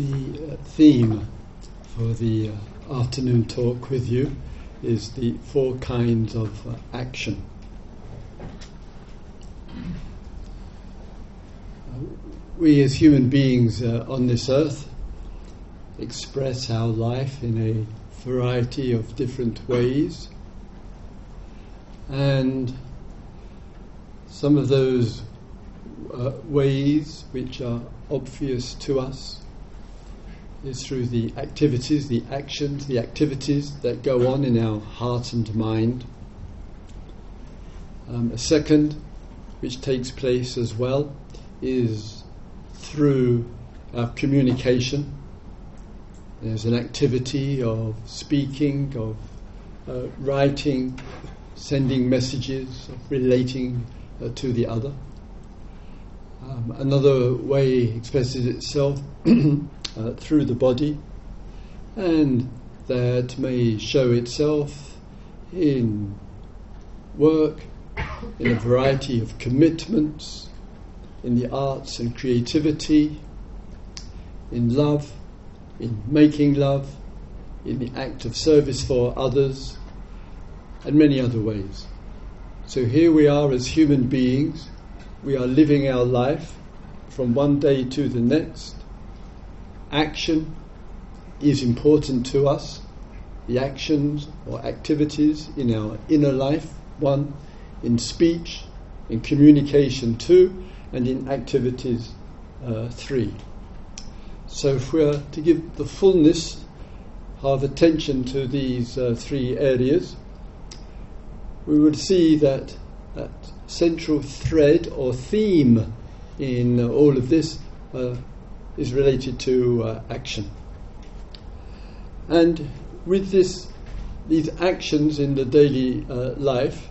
the uh, theme for the uh, afternoon talk with you is the four kinds of uh, action. we as human beings on this earth express our life in a variety of different ways. And some of those uh, ways which are obvious to us is through the activities, the actions, the activities that go on in our heart and mind. Um, a second, which takes place as well, is through our communication. There's an activity of speaking, of uh, writing, sending messages, of relating uh, to the other. Um, another way expresses itself uh, through the body, and that may show itself in work, in a variety of commitments, in the arts and creativity, in love, in making love, in the act of service for others, and many other ways. So here we are as human beings, we are living our life from one day to the next. Action is important to us, the actions or activities in our inner life, one, in speech, in communication, two, and in activities uh, three. So, if we're to give the fullness of attention to these uh, three areas, we would see that that central thread or theme in all of this uh, is related to uh, action. And with this, these actions in the daily uh, life,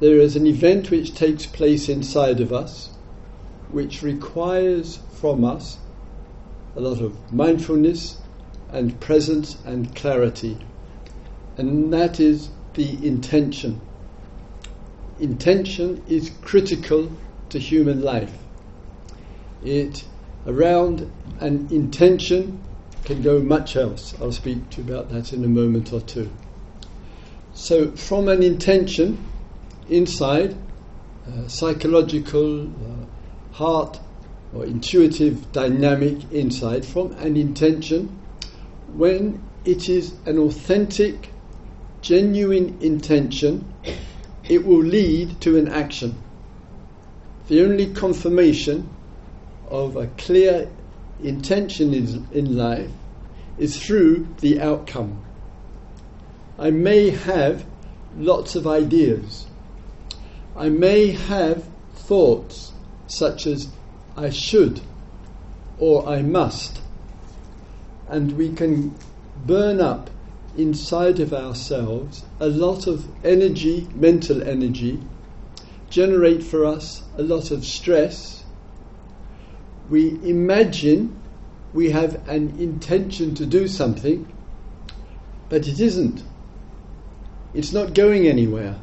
there is an event which takes place inside of us which requires from us a lot of mindfulness and presence and clarity. And that is the intention. Intention is critical to human life. It around an intention can go much else. I'll speak to you about that in a moment or two. So, from an intention, inside, uh, psychological, uh, heart, or intuitive dynamic inside from an intention when it is an authentic, genuine intention, it will lead to an action. The only confirmation of a clear intention in, in life is through the outcome. I may have lots of ideas, I may have thoughts such as I should or I must, and we can burn up inside of ourselves a lot of energy, mental energy, generate for us a lot of stress. We imagine we have an intention to do something, but it isn't. It's not going anywhere.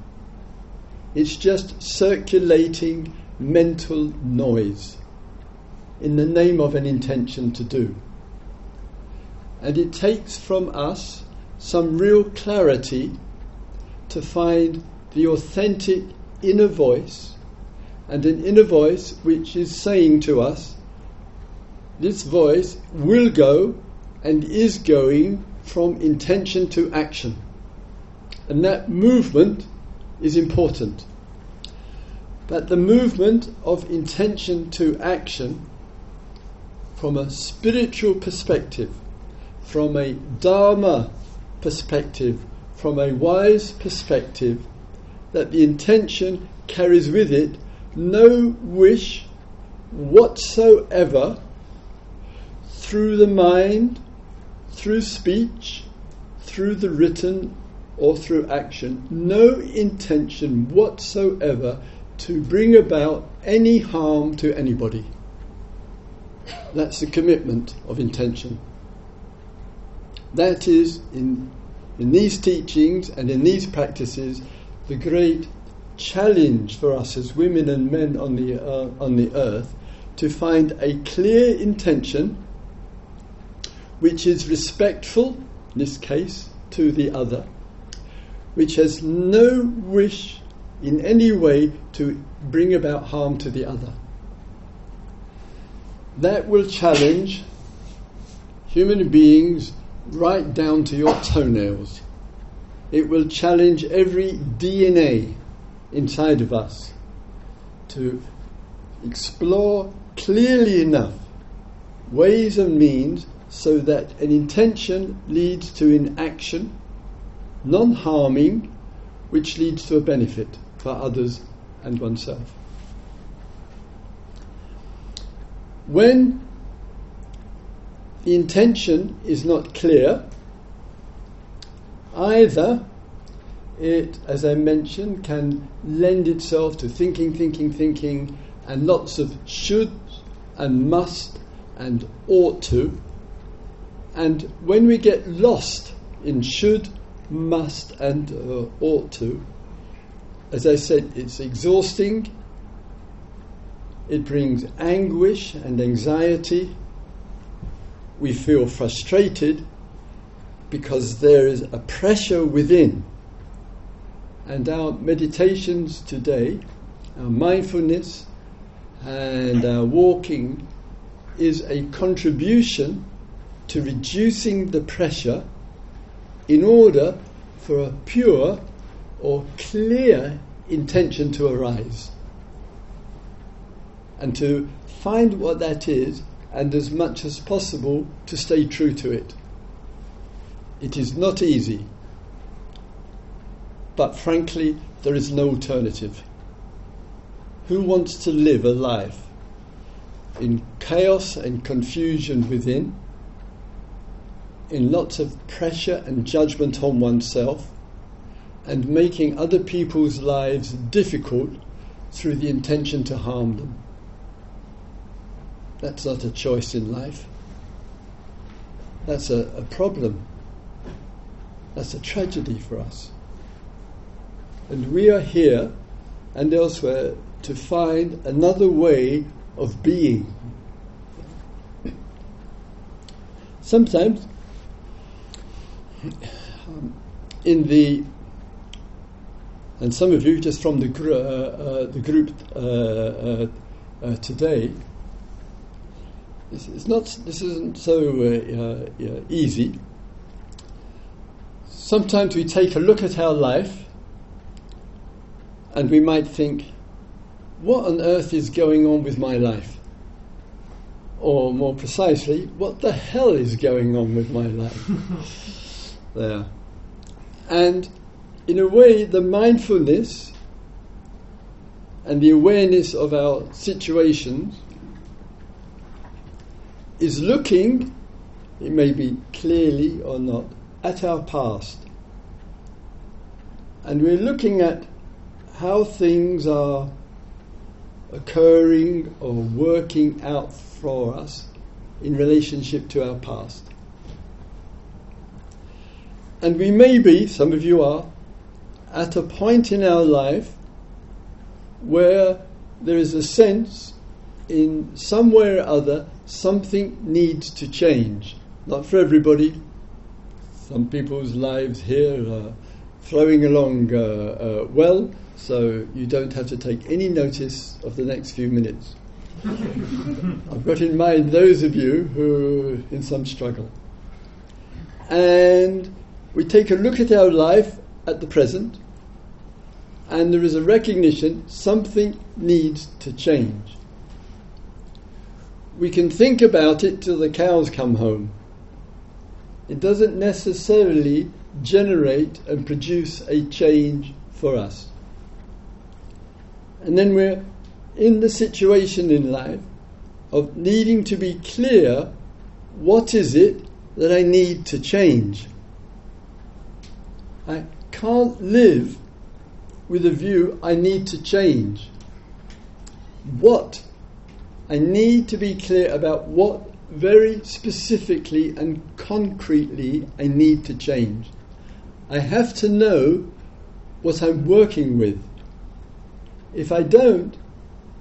It's just circulating mental noise in the name of an intention to do. And it takes from us some real clarity to find the authentic inner voice and an inner voice which is saying to us, this voice will go and is going from intention to action. And that movement is important. But the movement of intention to action from a spiritual perspective, from a Dharma perspective, from a wise perspective, that the intention carries with it no wish whatsoever through the mind, through speech, through the written or through action, no intention whatsoever to bring about any harm to anybody. That's the commitment of intention. That is, in, in these teachings and in these practices, the great challenge for us as women and men on the, uh, on the earth to find a clear intention which is respectful, in this case, to the other, which has no wish in any way to bring about harm to the other. That will challenge human beings right down to your toenails. It will challenge every DNA inside of us to explore clearly enough ways and means so that an intention leads to an action, non harming, which leads to a benefit for others and oneself. When the intention is not clear, either it, as I mentioned, can lend itself to thinking, thinking, thinking, and lots of should and must and ought to. And when we get lost in should, must, and uh, ought to, as I said, it's exhausting, it brings anguish and anxiety. We feel frustrated because there is a pressure within. And our meditations today, our mindfulness, and our walking is a contribution to reducing the pressure in order for a pure or clear intention to arise. And to find what that is, and as much as possible to stay true to it. It is not easy, but frankly, there is no alternative. Who wants to live a life in chaos and confusion within, in lots of pressure and judgment on oneself, and making other people's lives difficult through the intention to harm them. That's not a choice in life. That's a, a problem. That's a tragedy for us. And we are here and elsewhere to find another way of being. Sometimes, um, in the and some of you just from the, gr- uh, uh, the group uh, uh, uh today, it's, not. This isn't so uh, easy. Sometimes we take a look at our life, and we might think, "What on earth is going on with my life?" Or more precisely, what the hell is going on with my life? there. And in a way, the mindfulness and the awareness of our situations is looking, it may be clearly or not, at our past. And we're looking at how things are occurring or working out for us in relationship to our past. And we may be, some of you are, at a point in our life where there is a sense in some way or other something needs to change. Not for everybody. Some people's lives here are flowing along uh, uh, well, so you don't have to take any notice of the next few minutes. I've got in mind those of you who are in some struggle. And we take a look at our life at the present, and there is a recognition something needs to change. We can think about it till the cows come home. It doesn't necessarily generate and produce a change for us. And then we're in the situation in life of needing to be clear what is it that I need to change. I can't live with a view I need to change. What? I need to be clear about what very specifically and concretely I need to change. I have to know what I'm working with. If I don't,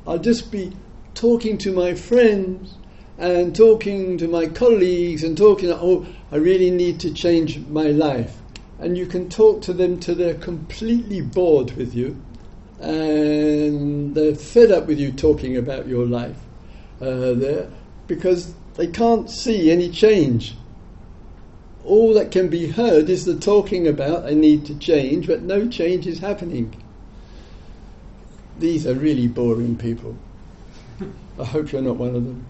I'll just be talking to my friends and talking to my colleagues and talking, oh, I really need to change my life. And you can talk to them till they're completely bored with you and they're fed up with you talking about your life uh, there because they can't see any change. All that can be heard is the talking about I need to change, but no change is happening. These are really boring people. I hope you're not one of them.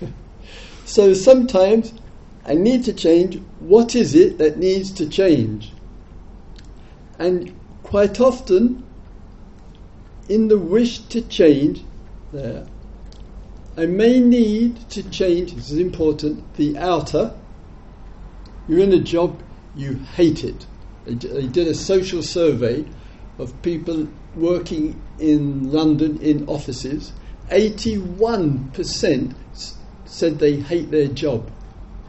so sometimes I need to change. What is it that needs to change? And quite often, in the wish to change, there, I may need to change, this is important, the outer. You're in a job, you hate it. They did a social survey of people working in London in offices. 81% said they hate their job.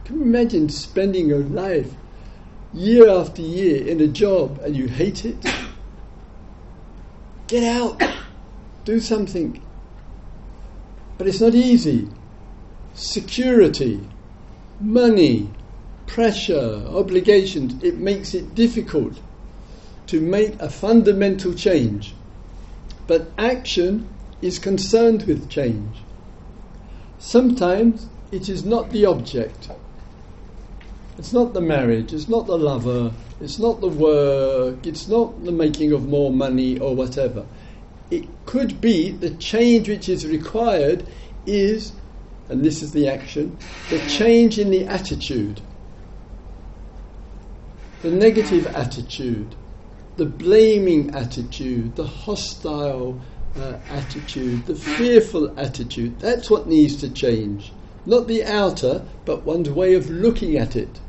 Can you imagine spending your life year after year in a job and you hate it? Get out, do something. But it's not easy. Security, money, pressure, obligations, it makes it difficult to make a fundamental change. But action is concerned with change. Sometimes it is not the object. It's not the marriage, it's not the lover, it's not the work, it's not the making of more money or whatever. It could be the change which is required is, and this is the action, the change in the attitude. The negative attitude, the blaming attitude, the hostile uh, attitude, the fearful attitude. That's what needs to change. Not the outer, but one's way of looking at it.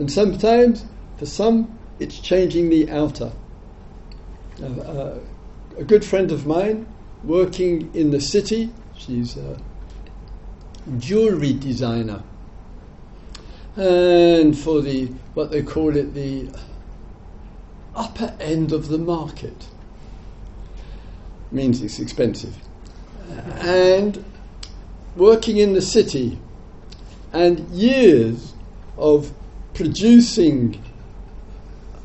And sometimes, for some, it's changing the outer. Uh, uh, a good friend of mine, working in the city, she's a jewelry designer. And for the, what they call it, the upper end of the market means it's expensive. And working in the city and years of producing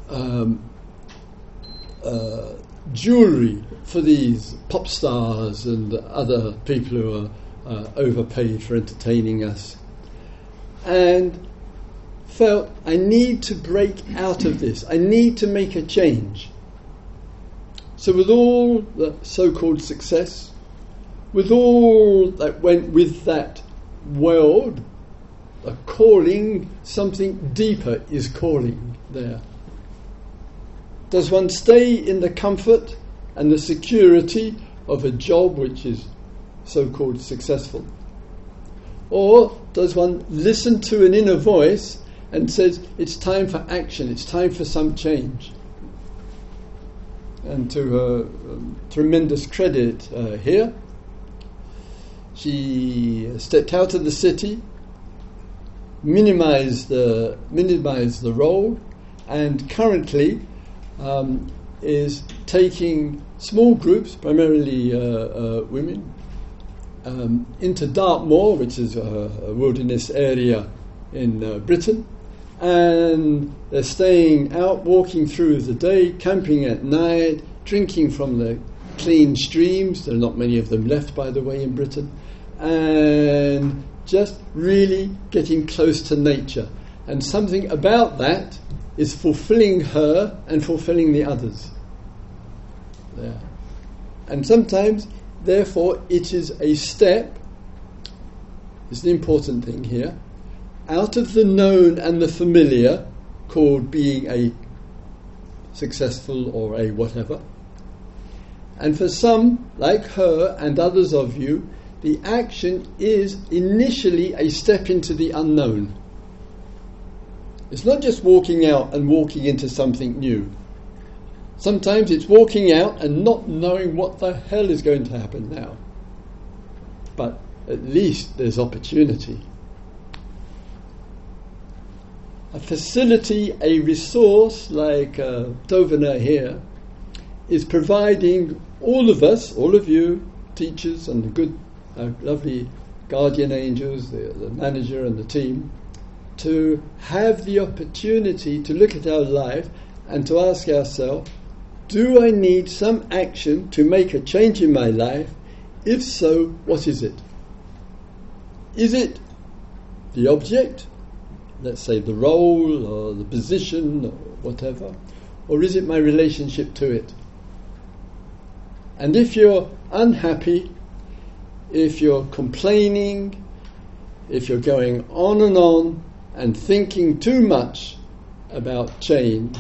um, uh, jewelry for these pop stars and other people who are uh, overpaid for entertaining us. And felt I need to break out of this, I need to make a change. So, with all the so called success, with all that went with that world, a calling, something deeper is calling there. Does one stay in the comfort and the security of a job which is so called successful? Or does one listen to an inner voice and says, it's time for action, it's time for some change? and to her um, tremendous credit uh, here, she stepped out of the city, minimized the, minimized the role, and currently um, is taking small groups, primarily uh, uh, women, um, into Dartmoor, which is a, a wilderness area in uh, Britain, and they're staying out, walking through the day, camping at night, drinking from the clean streams. There are not many of them left, by the way, in Britain, and just really getting close to nature. And something about that is fulfilling her and fulfilling the others. There. And sometimes, therefore, it is a step, it's the important thing here, out of the known and the familiar, called being a successful or a whatever. And for some, like her and others of you, the action is initially a step into the unknown. It's not just walking out and walking into something new. Sometimes it's walking out and not knowing what the hell is going to happen now. But at least there's opportunity a facility, a resource like uh, here, is providing all of us, all of you, teachers and the good, uh, lovely guardian angels, the, the manager and the team, to have the opportunity to look at our life and to ask ourselves, do I need some action to make a change in my life? If so, what is it? Is it the object, let's say the role or the position or whatever, or is it my relationship to it? And if you're unhappy, if you're complaining, if you're going on and on and thinking too much about change,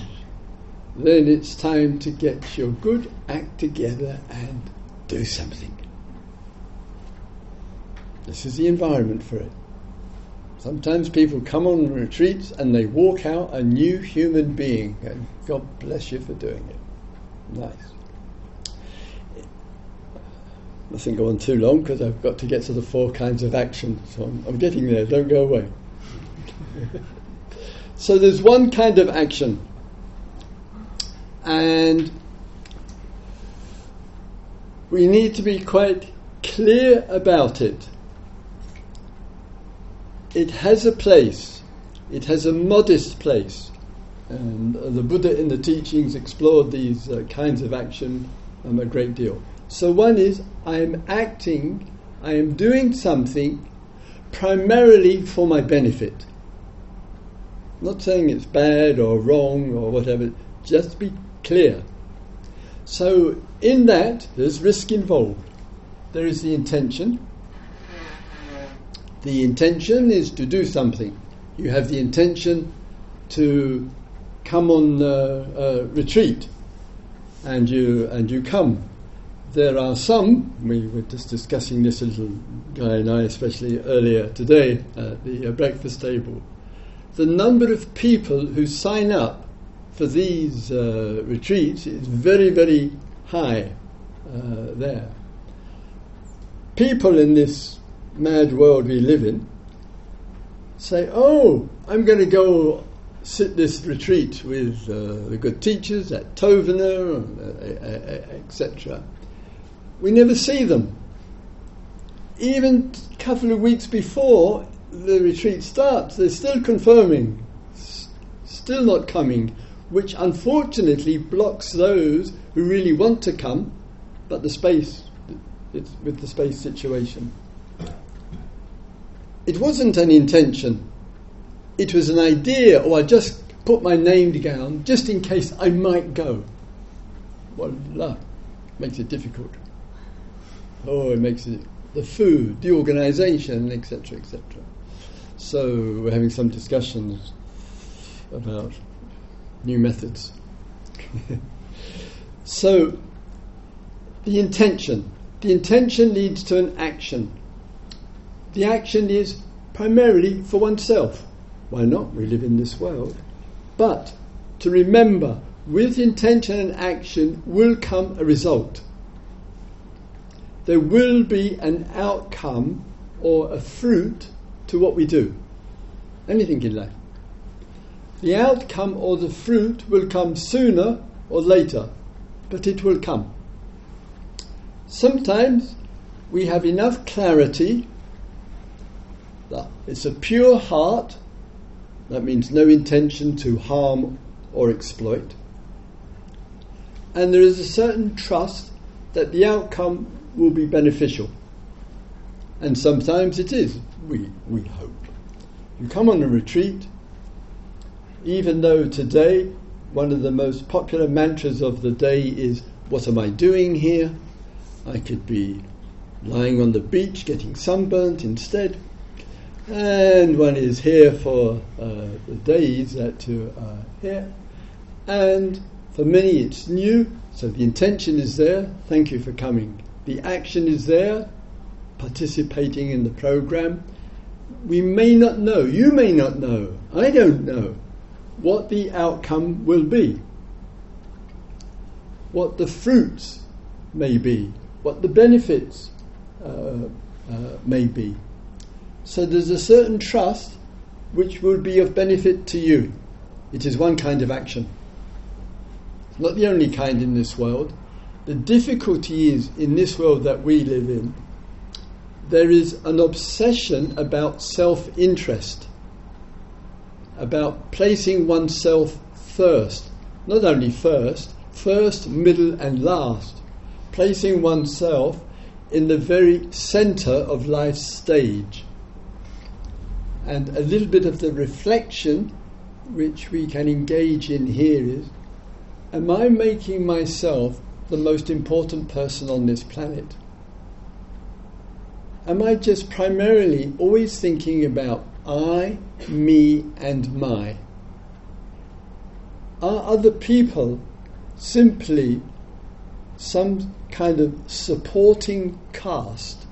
then it's time to get your good act together and do something. This is the environment for it. Sometimes people come on retreats and they walk out a new human being, and God bless you for doing it. Nice. I think go on too long because I've got to get to the four kinds of action. So I'm, I'm getting there, don't go away. so there's one kind of action, and we need to be quite clear about it it has a place, it has a modest place. And the Buddha in the teachings explored these uh, kinds of action um, a great deal. So, one is I am acting, I am doing something primarily for my benefit. Not saying it's bad or wrong or whatever, just be clear. So, in that, there's risk involved. There is the intention, the intention is to do something. You have the intention to come on a retreat, and you and you come. There are some. We were just discussing this, a little guy and I, especially earlier today at the uh, breakfast table. The number of people who sign up for these uh, retreats is very, very high uh, there. People in this mad world we live in, say, oh, I'm going to go sit this retreat with uh, the good teachers at uh, uh etc. We never see them. Even a couple of weeks before the retreat starts, they're still confirming, s- still not coming, which unfortunately blocks those who really want to come, but the space, it's with the space situation. It wasn't an intention. It was an idea, or I just put my name down just in case I might go. Well, Voila. Makes it difficult. Oh, it makes it the food, the organisation, etc., etc. So we're having some discussions about new methods. so the intention. The intention leads to an action the action is primarily for oneself. Why not? We live in this world. But to remember, with intention and action will come a result. There will be an outcome or a fruit to what we do. Anything in life. The outcome or the fruit will come sooner or later, but it will come. Sometimes we have enough clarity it's a pure heart, that means no intention to harm or exploit. And there is a certain trust that the outcome will be beneficial. And sometimes it is, we, we hope. You come on a retreat, even though today one of the most popular mantras of the day is, What am I doing here? I could be lying on the beach getting sunburnt instead and one is here for uh, the days that you are here. And for many, it's new, so the intention is there. Thank you for coming. The action is there, participating in the program. We may not know, you may not know, I don't know what the outcome will be, what the fruits may be, what the benefits uh, uh, may be. So there's a certain trust which will be of benefit to you. It is one kind of action. Not the only kind in this world, The difficulty is in this world that we live in, there is an obsession about self interest, about placing oneself first. Not only first, first, middle, and last. Placing oneself in the very center of life's stage. And a little bit of the reflection which we can engage in here is Am I making myself the most important person on this planet? Am I just primarily always thinking about I, me, and my? Are other people simply some kind of supporting cast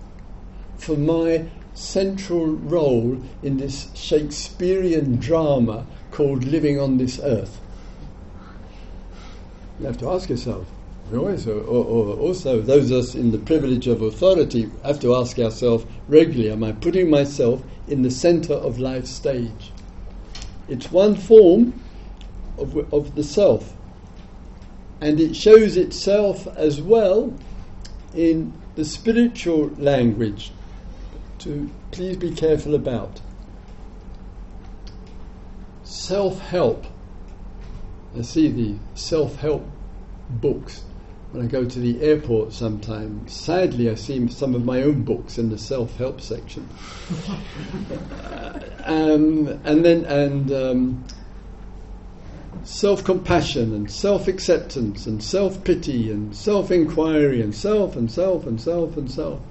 for my central role in this Shakespearean drama called Living on This Earth? You have to ask yourself. Always, uh, or, or, also, those of us in the privilege of authority have to ask ourselves regularly Am I putting myself in the center of life stage? It's one form of, of the self, and it shows itself as well in the spiritual language to please be careful about. Self help. I see the self help books when I go to the airport sometimes. Sadly, I see some of my own books in the self help section. um, and then, and um, self compassion and self acceptance and self pity and self inquiry and self and self and self and self.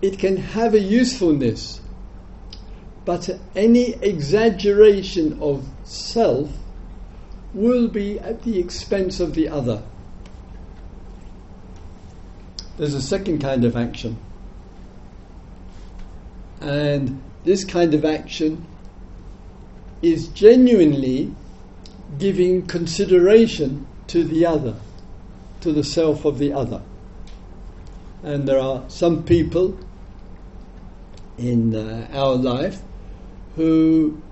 It can have a usefulness, but any exaggeration of self will be at the expense of the other. There's a second kind of action. And this kind of action is genuinely giving consideration to the other, to the self of the other. And there are some people in uh, our life who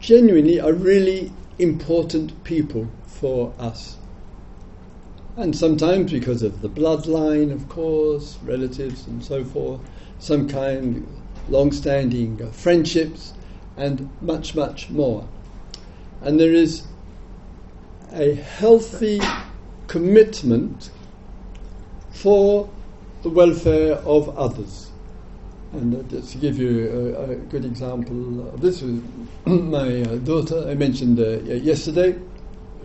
genuinely are really important people for us. And sometimes because of the bloodline, of course, relatives and so forth, some kind long standing uh, friendships, and much, much more. And there is a healthy commitment for the welfare of others. And uh, just to give you a, a, good example of this, was my uh, daughter, I mentioned uh, yesterday,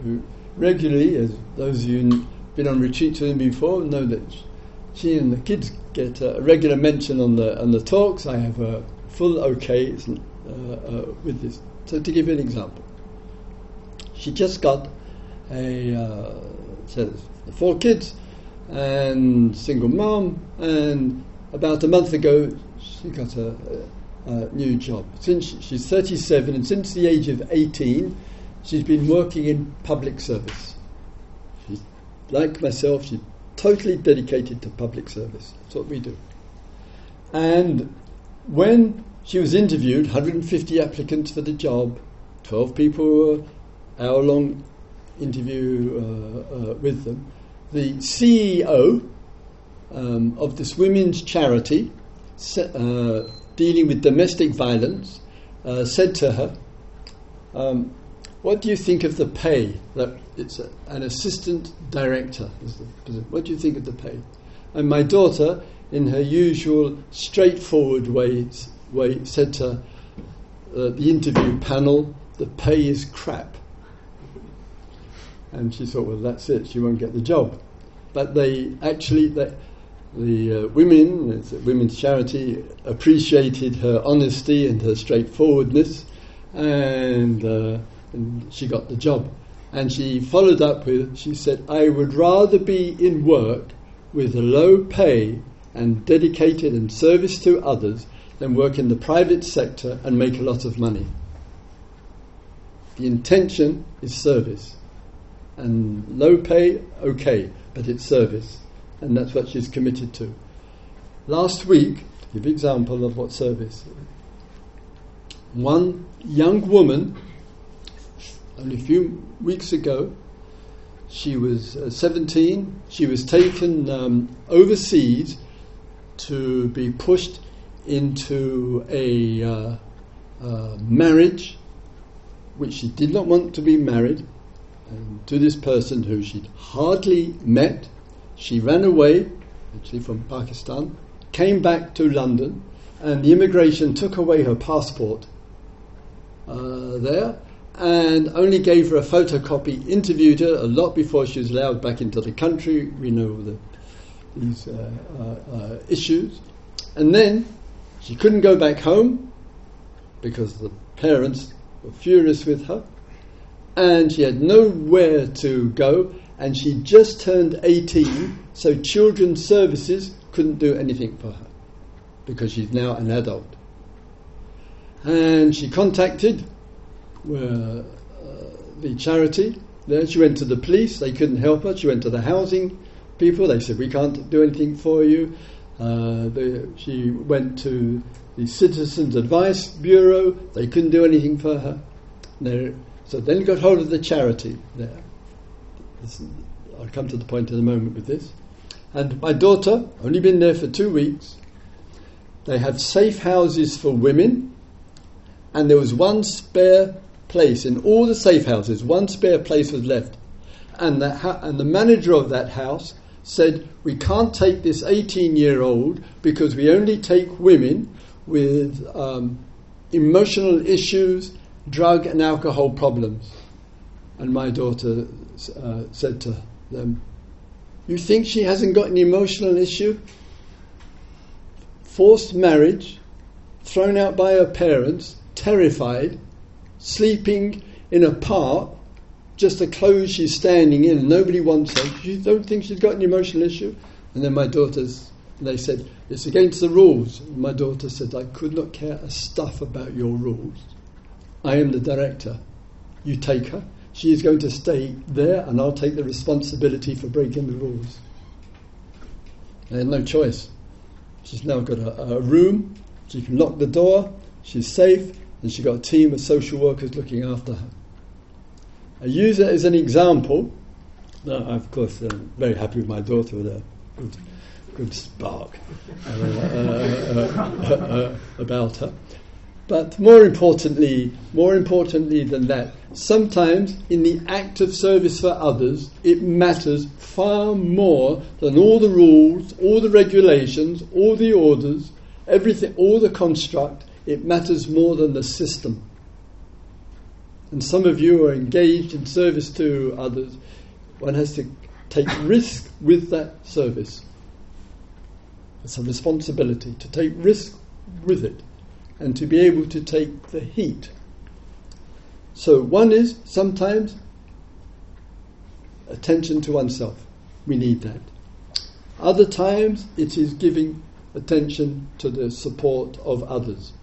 who regularly, as those of you been on retreat with me before know that she and the kids get a regular mention on the on the talks. I have a full okay uh, uh, with this. So to give you an example, she just got a uh, says four kids and single mom, and about a month ago she got a, a, a new job. Since she's 37, and since the age of 18, she's been working in public service. Like myself. She's totally dedicated to public service. That's what we do. And when she was interviewed, 150 applicants for the job, 12 people hour long interview uh, uh, with them. The CEO um, of this women's charity uh, dealing with domestic violence uh, said to her, um, What do you think of the pay? That it's a, an assistant director. What do you think of the pay? And my daughter, in her usual straightforward way, way said to uh, the interview panel, The pay is crap. And she thought, well, that's it, she won't get the job. But they actually, the uh, women, it's women's charity, appreciated her honesty and her straightforwardness, and, uh, and she got the job. And she followed up with, she said, I would rather be in work with low pay and dedicated and service to others than work in the private sector and make a lot of money. The intention is service and low pay, okay, but it's service, and that's what she's committed to. Last week, give example of what service, one young woman, only a few weeks ago, she was uh, 17. She was taken um, overseas to be pushed into a uh, uh, marriage which she did not want to be married um, to this person who she'd hardly met. She ran away, actually from Pakistan, came back to London, and the immigration took away her passport uh, there and only gave her a photocopy, interviewed her a lot before she was allowed back into the country. We know the, these uh, uh, uh, issues. And then she couldn't go back home because the parents were furious with her, and she had nowhere to go, and she just turned 18, so Children's Services couldn't do anything for her because she's now an adult. And she contacted uh, the charity there. She went to the police, they couldn't help her. She went to the housing people, they said, We can't do anything for you. Uh, she went to the Citizens Advice Bureau, they couldn't do anything for her. So then got hold of the charity there. This, I'll come to the point in a moment with this. And my daughter, only been there for two weeks, they have safe houses for women, and there was one spare place in all the safe houses, one spare place was left. And the, ha- and the manager of that house said, We can't take this 18 year old because we only take women with um, emotional issues, drug and alcohol problems. And my daughter uh, said to them, You think she hasn't got an emotional issue? Forced marriage, thrown out by her parents, terrified, sleeping in a park, just the clothes she's standing in, and nobody wants her. You don't think she's got an emotional issue? And then my daughters, they said, it's against the rules. And my daughter said, I could not care a stuff about your rules. I am the director. You take her. She is going to stay there, and I'll take the responsibility for breaking the rules. I had no choice. She's now got a, a room. She can lock the door. She's safe and she got a team of social workers looking after her. I use it as an example. Now, of course, I'm very happy with my daughter with a good, good spark uh, uh, uh, about her. But more importantly, more importantly than that, sometimes in the act of service for others, it matters far more than all the rules, all the regulations, all the orders, everything, all the construct. It matters more than the system. And some of you are engaged in service to others. One has to take risk with that service. It's a responsibility to take risk with it and to be able to take the heat. So, one is sometimes attention to oneself. We need that. Other times it is giving attention to the support of others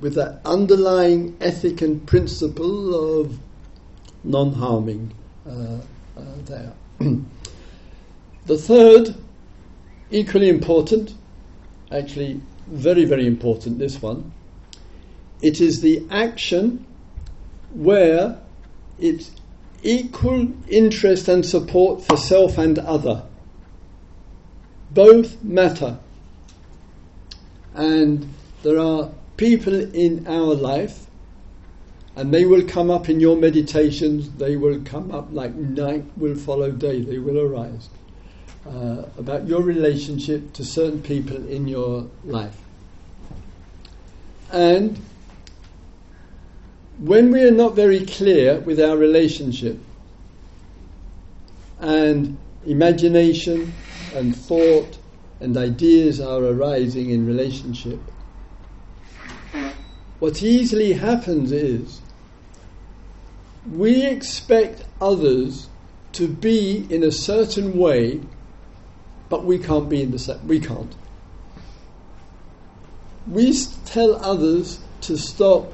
with that underlying ethic and principle of non harming uh, uh, there. the third, equally important, actually very, very important, this one, it is the action where it's equal interest and support for self and other. Both matter. And there are people in our life, and they will come up in your meditations, they will come up like night will follow day, they will arise. Uh, about your relationship to certain people in your life. And when we are not very clear with our relationship, and imagination and thought and ideas are arising in relationship, what easily happens is we expect others to be in a certain way, but we can't be in the same. We can't. We tell others to stop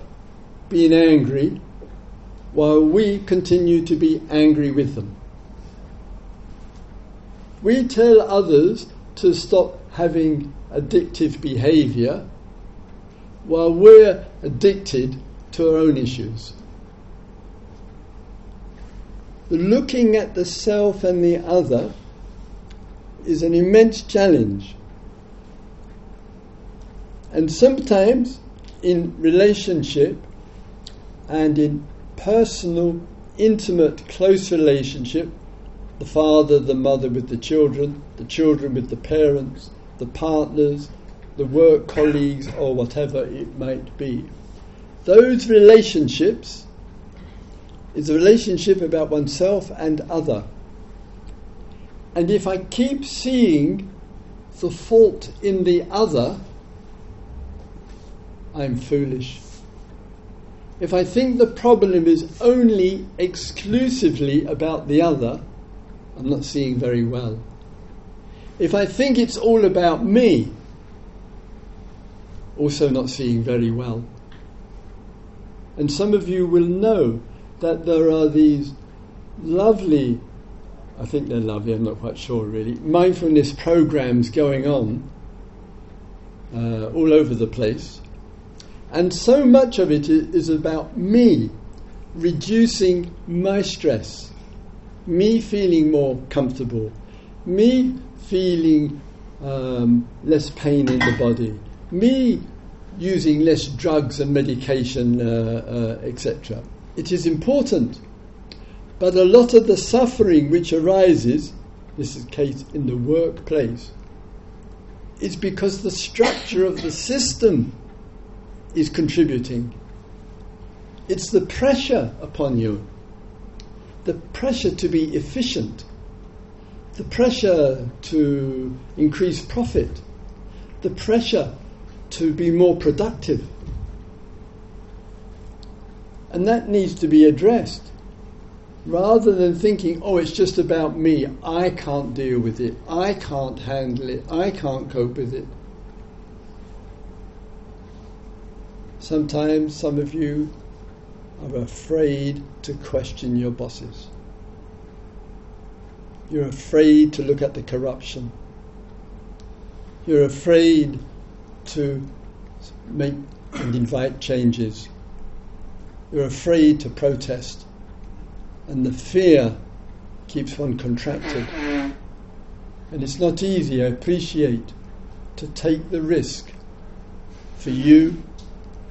being angry while we continue to be angry with them. We tell others to stop having addictive behavior while we're addicted to our own issues. looking at the self and the other is an immense challenge. And sometimes in relationship and in personal, intimate, close relationship, the father, the mother with the children, the children with the parents, the partners, the work colleagues, or whatever it might be. Those relationships is a relationship about oneself and other. And if I keep seeing the fault in the other, I'm foolish. If I think the problem is only exclusively about the other, I'm not seeing very well. If I think it's all about me, also not seeing very well. And some of you will know that there are these lovely, I think they're lovely, I'm not quite sure really, mindfulness programs going on uh, all over the place. And so much of it is about me reducing my stress, me feeling more comfortable, me feeling um, less pain in the body, me using less drugs and medication, uh, uh, etc. It is important. But a lot of the suffering which arises, this is case in the workplace, is because the structure of the system is contributing. It's the pressure upon you, the pressure to be efficient, the pressure to increase profit, the pressure to be more productive. And that needs to be addressed. Rather than thinking, oh, it's just about me, I can't deal with it, I can't handle it, I can't cope with it. Sometimes some of you are afraid to question your bosses. You're afraid to look at the corruption. You're afraid to make and invite changes. You're afraid to protest. And the fear keeps one contracted. And it's not easy, I appreciate, to take the risk for you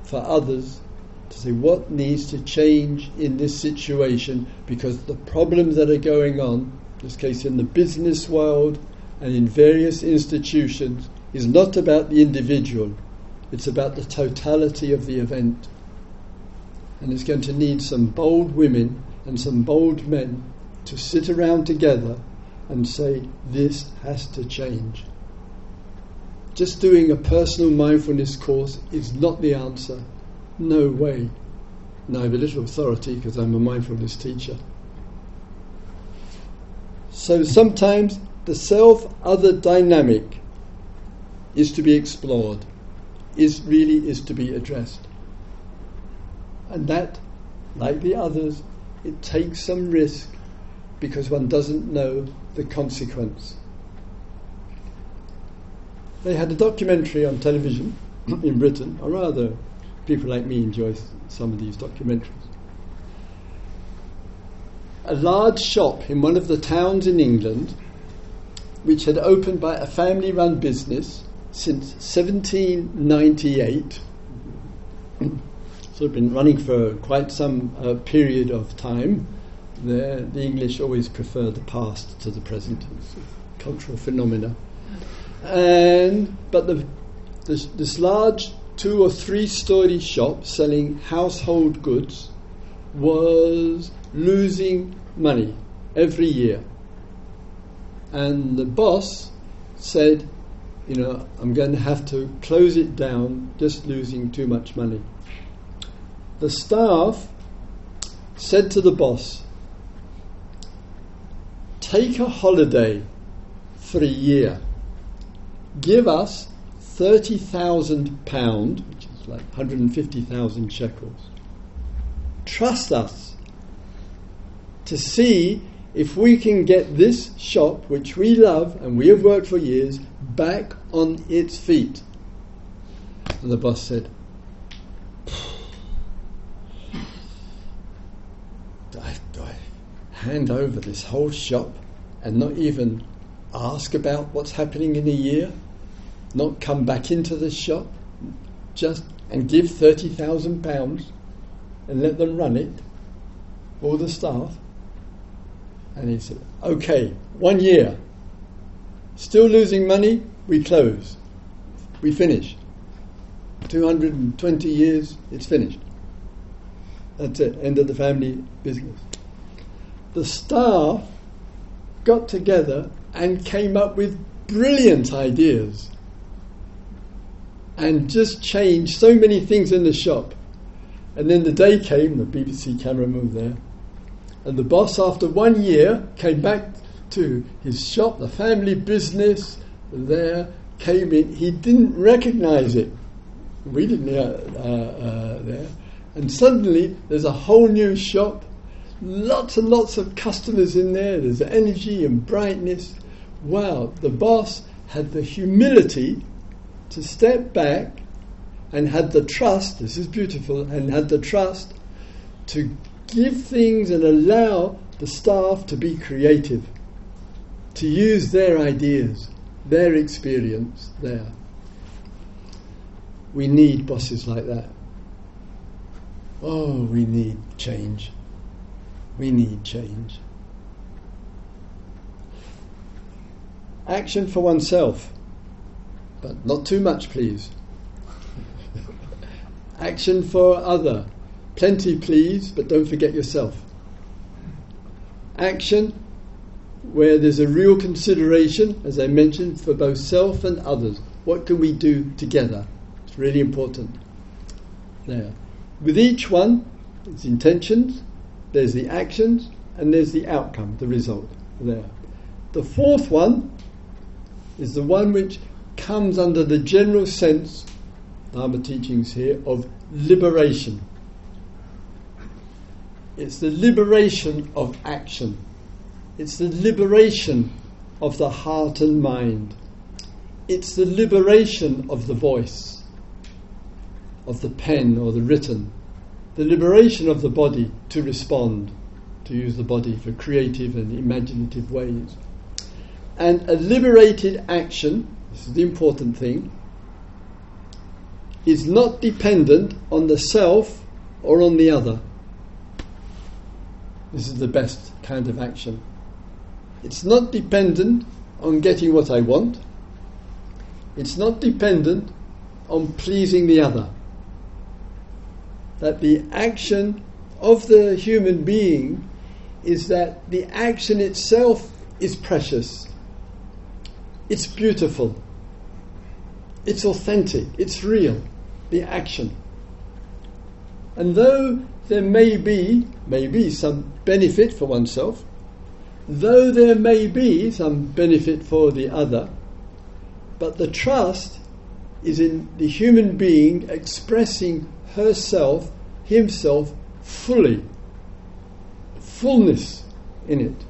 for others to say what needs to change in this situation because the problems that are going on, in this case in the business world and in various institutions, is not about the individual, it's about the totality of the event. And it's going to need some bold women and some bold men to sit around together and say, this has to change. Just doing a personal mindfulness course is not the answer. No way. Now I have a little authority because I'm a mindfulness teacher. So sometimes the self other dynamic is to be explored, is really is to be addressed. And that, like the others, it takes some risk because one doesn't know the consequence. They had a documentary on television in Britain, or rather, people like me enjoy some of these documentaries. A large shop in one of the towns in England, which had opened by a family run business since 1798, so it's been running for quite some uh, period of time. The, the English always prefer the past to the present, cultural phenomena. And but the, this, this large two or three story shop selling household goods was losing money every year. And the boss said, you know, I'm going to have to close it down, just losing too much money. The staff said to the boss, take a holiday for a year give us thirty thousand pound, which is like 150,000 shekels. Trust us to see if we can get this shop, which we love and we have worked for years, back on its feet. And the boss said, do I, do I hand over this whole shop and not even ask about what's happening in a year, not come back into the shop, just and give thirty thousand pounds and let them run it, all the staff. And he said, "Okay, one year, still losing money, we close, we finish. Two hundred and twenty years, it's finished. That's it, end of the family business." The staff got together and came up with brilliant ideas and just changed so many things in the shop. And then the day came, the BBC cameraman was there, and the boss, after one year, came back to his shop, the family business there, came in. He didn't recognize it. We didn't uh, uh, there. And suddenly there's a whole new shop, lots and lots of customers in there, there's energy and brightness. Wow, the boss had the humility to step back and had the trust, this is beautiful, and had the trust to give things and allow the staff to be creative, to use their ideas, their experience there. We need bosses like that. Oh, we need change. We need change. Action for oneself, but not too much, please. Action for other, plenty, please, but don't forget yourself. Action where there's a real consideration, as I mentioned, for both self and others. What can we do together? It's really important. There. With each one, there's intentions, there's the actions, and there's the outcome, the result. There. The fourth one is the one which comes under the general sense, Dharma teachings here, of liberation. It's the liberation of action. It's the liberation of the heart and mind. It's the liberation of the voice, of the pen or the written. The liberation of the body to respond, to use the body for creative and imaginative ways. And a liberated action, this is the important thing, is not dependent on the self or on the other. This is the best kind of action. It's not dependent on getting what I want. It's not dependent on pleasing the other. That the action of the human being is that the action itself is precious. It's beautiful. It's authentic. It's real. The action. And though there may be, maybe some benefit for oneself, though there may be some benefit for the other, but the trust is in the human being expressing herself, himself fully, fullness in it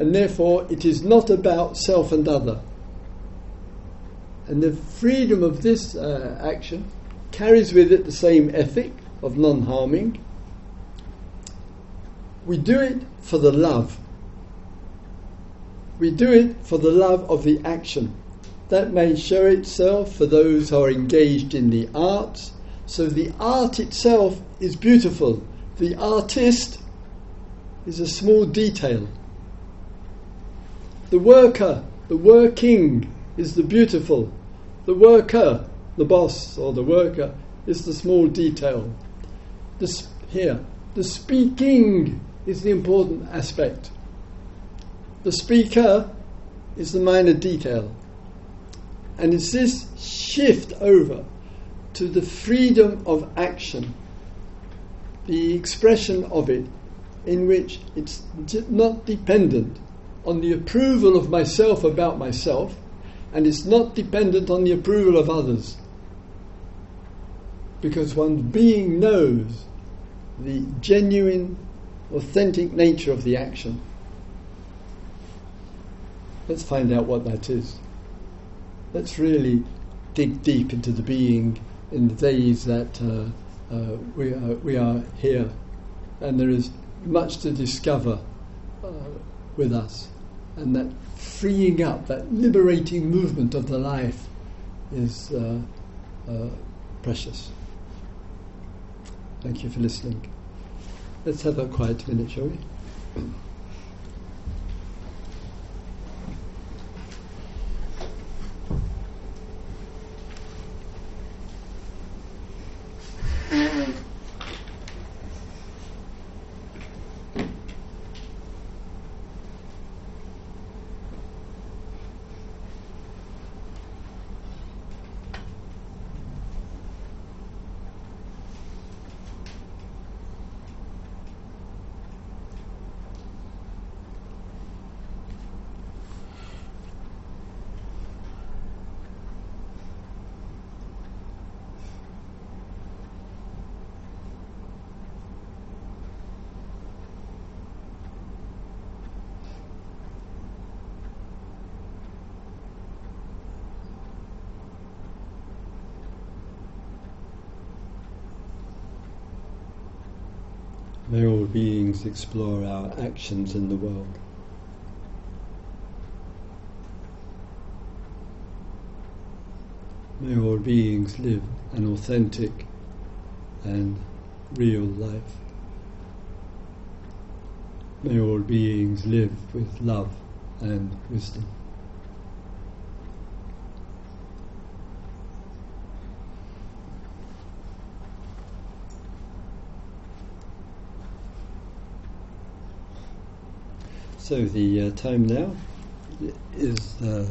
and therefore it is not about self and other. And the freedom of this uh, action carries with it the same ethic of non harming. We do it for the love. We do it for the love of the action. That may show itself for those who are engaged in the arts. So the art itself is beautiful. The artist is a small detail the worker, the working is the beautiful. The worker, the boss or the worker, is the small detail. The, here, the speaking is the important aspect. The speaker is the minor detail. And it's this shift over to the freedom of action, the expression of it, in which it's not dependent on the approval of myself about myself, and it's not dependent on the approval of others. Because one's being knows the genuine, authentic nature of the action. Let's find out what that is. Let's really dig deep into the being in the days that uh, uh, we, are, we are here. And there is much to discover uh, with us, and that freeing up, that liberating movement of the life is uh, uh, precious. Thank you for listening. Let's have a quiet minute, shall we? May all beings explore our actions in the world. May all beings live an authentic and real life. May all beings live with love and wisdom. So the uh, time now is uh,